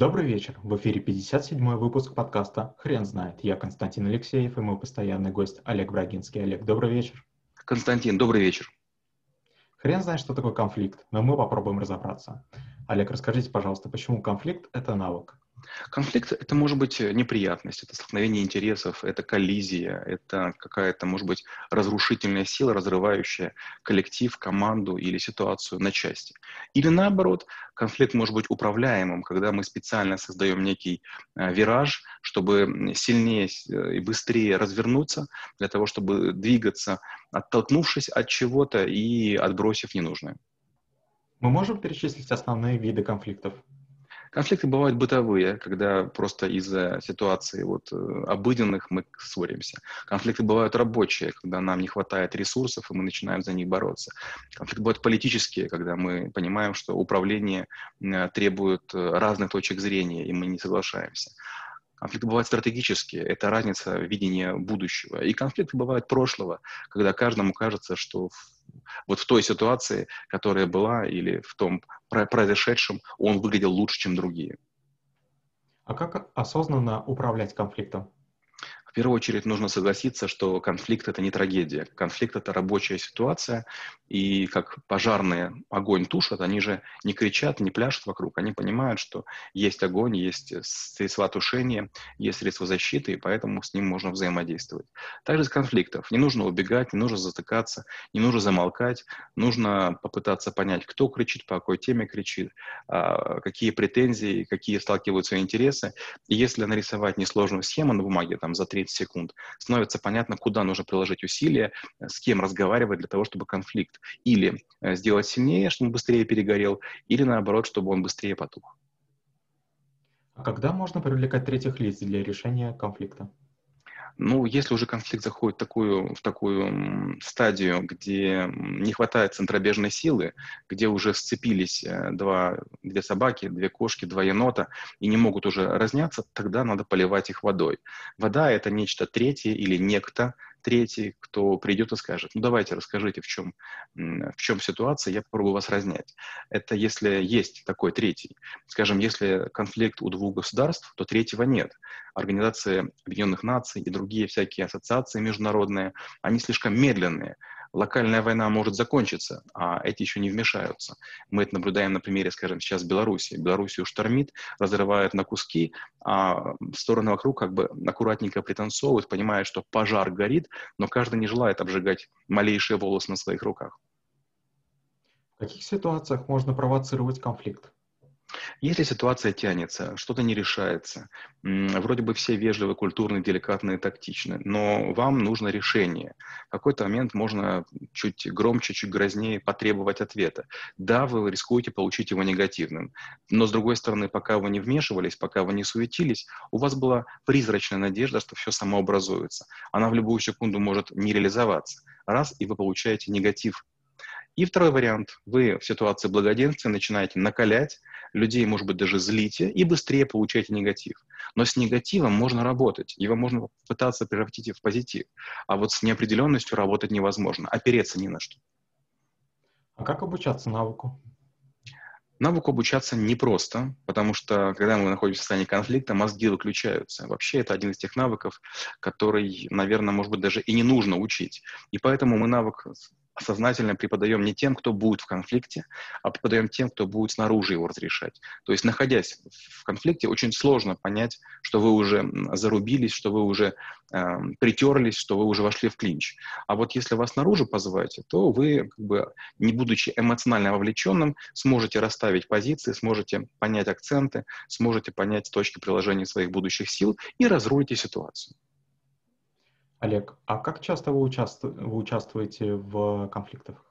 Добрый вечер. В эфире 57-й выпуск подкаста «Хрен знает». Я Константин Алексеев и мой постоянный гость Олег Брагинский. Олег, добрый вечер. Константин, добрый вечер. Хрен знает, что такое конфликт, но мы попробуем разобраться. Олег, расскажите, пожалуйста, почему конфликт — это навык? Конфликт — это может быть э, неприятность, это столкновение интересов, это коллизия, это какая-то, может быть, разрушительная сила, разрывающая коллектив, команду или ситуацию на части. Или наоборот, конфликт может быть управляемым, когда мы специально создаем некий э, вираж, чтобы сильнее э, и быстрее развернуться, для того, чтобы двигаться, оттолкнувшись от чего-то и отбросив ненужное. Мы можем перечислить основные виды конфликтов? Конфликты бывают бытовые, когда просто из-за ситуации вот, э, обыденных мы ссоримся. Конфликты бывают рабочие, когда нам не хватает ресурсов, и мы начинаем за них бороться. Конфликты бывают политические, когда мы понимаем, что управление э, требует э, разных точек зрения, и мы не соглашаемся. Конфликты бывают стратегические, это разница видения будущего. И конфликты бывают прошлого, когда каждому кажется, что вот в той ситуации, которая была, или в том произошедшем, он выглядел лучше, чем другие. А как осознанно управлять конфликтом? В первую очередь нужно согласиться, что конфликт это не трагедия. Конфликт это рабочая ситуация, и как пожарные огонь тушат, они же не кричат, не пляшут вокруг, они понимают, что есть огонь, есть средства тушения, есть средства защиты, и поэтому с ним можно взаимодействовать. Также с конфликтов. Не нужно убегать, не нужно затыкаться, не нужно замолкать, нужно попытаться понять, кто кричит, по какой теме кричит, а, какие претензии, какие сталкиваются интересы. И если нарисовать несложную схему на бумаге там, за 30 секунд, становится понятно, куда нужно приложить усилия, с кем разговаривать для того, чтобы конфликт или э, сделать сильнее, чтобы он быстрее перегорел, или наоборот, чтобы он быстрее потух. А когда можно привлекать третьих лиц для решения конфликта? Ну, если уже конфликт заходит в такую, в такую стадию, где не хватает центробежной силы, где уже сцепились э, два, две собаки, две кошки, два енота и не могут уже разняться, тогда надо поливать их водой. Вода — это нечто третье или некто, третий, кто придет и скажет, ну давайте расскажите, в чем, в чем ситуация, я попробую вас разнять. Это если есть такой третий. Скажем, если конфликт у двух государств, то третьего нет. Организации Объединенных Наций и другие всякие ассоциации международные, они слишком медленные локальная война может закончиться, а эти еще не вмешаются. Мы это наблюдаем на примере, скажем, сейчас Беларуси. Белоруссию штормит, разрывает на куски, а стороны вокруг как бы аккуратненько пританцовывают, понимая, что пожар горит, но каждый не желает обжигать малейшие волосы на своих руках. В каких ситуациях можно провоцировать конфликт? Если ситуация тянется, что-то не решается, вроде бы все вежливы, культурные, деликатные, тактичны, но вам нужно решение. В какой-то момент можно чуть громче, чуть грознее потребовать ответа. Да, вы рискуете получить его негативным, но с другой стороны, пока вы не вмешивались, пока вы не суетились, у вас была призрачная надежда, что все самообразуется. Она в любую секунду может не реализоваться. Раз, и вы получаете негатив и второй вариант. Вы в ситуации благоденствия начинаете накалять, людей, может быть, даже злите и быстрее получаете негатив. Но с негативом можно работать, его можно пытаться превратить в позитив. А вот с неопределенностью работать невозможно, опереться ни на что. А как обучаться навыку? Навыку обучаться непросто, потому что когда мы находимся в состоянии конфликта, мозги выключаются. Вообще это один из тех навыков, который, наверное, может быть, даже и не нужно учить. И поэтому мы навык сознательно преподаем не тем, кто будет в конфликте, а преподаем тем, кто будет снаружи его разрешать. То есть, находясь в конфликте, очень сложно понять, что вы уже зарубились, что вы уже э, притерлись, что вы уже вошли в клинч. А вот если вас снаружи позвать, то вы, как бы, не будучи эмоционально вовлеченным, сможете расставить позиции, сможете понять акценты, сможете понять точки приложения своих будущих сил и разрулите ситуацию. Олег, а как часто вы, участв... вы участвуете в конфликтах?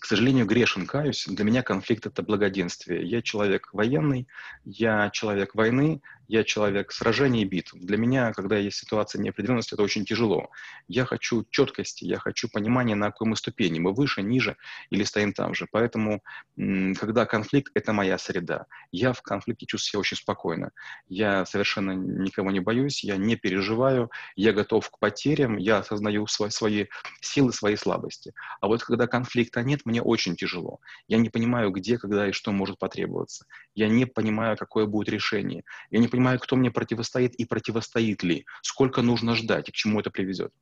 К сожалению, грешен, каюсь. Для меня конфликт — это благоденствие. Я человек военный, я человек войны, Я человек сражений и битв. Для меня, когда есть ситуация неопределенности, это очень тяжело. Я хочу четкости, я хочу понимания, на какой мы ступени. Мы выше, ниже или стоим там же. Поэтому, когда конфликт, это моя среда. Я в конфликте чувствую себя очень спокойно. Я совершенно никого не боюсь, я не переживаю, я готов к потерям, я осознаю свои, свои силы, свои слабости. А вот когда конфликта нет, мне очень тяжело. Я не понимаю, где, когда и что может потребоваться. Я не понимаю, какое будет решение. Я не понимаю, кто мне противостоит и противостоит ли. Сколько нужно ждать и к чему это приведет.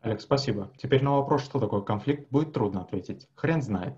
Олег, спасибо. Теперь на вопрос, что такое конфликт, будет трудно ответить. Хрен знает.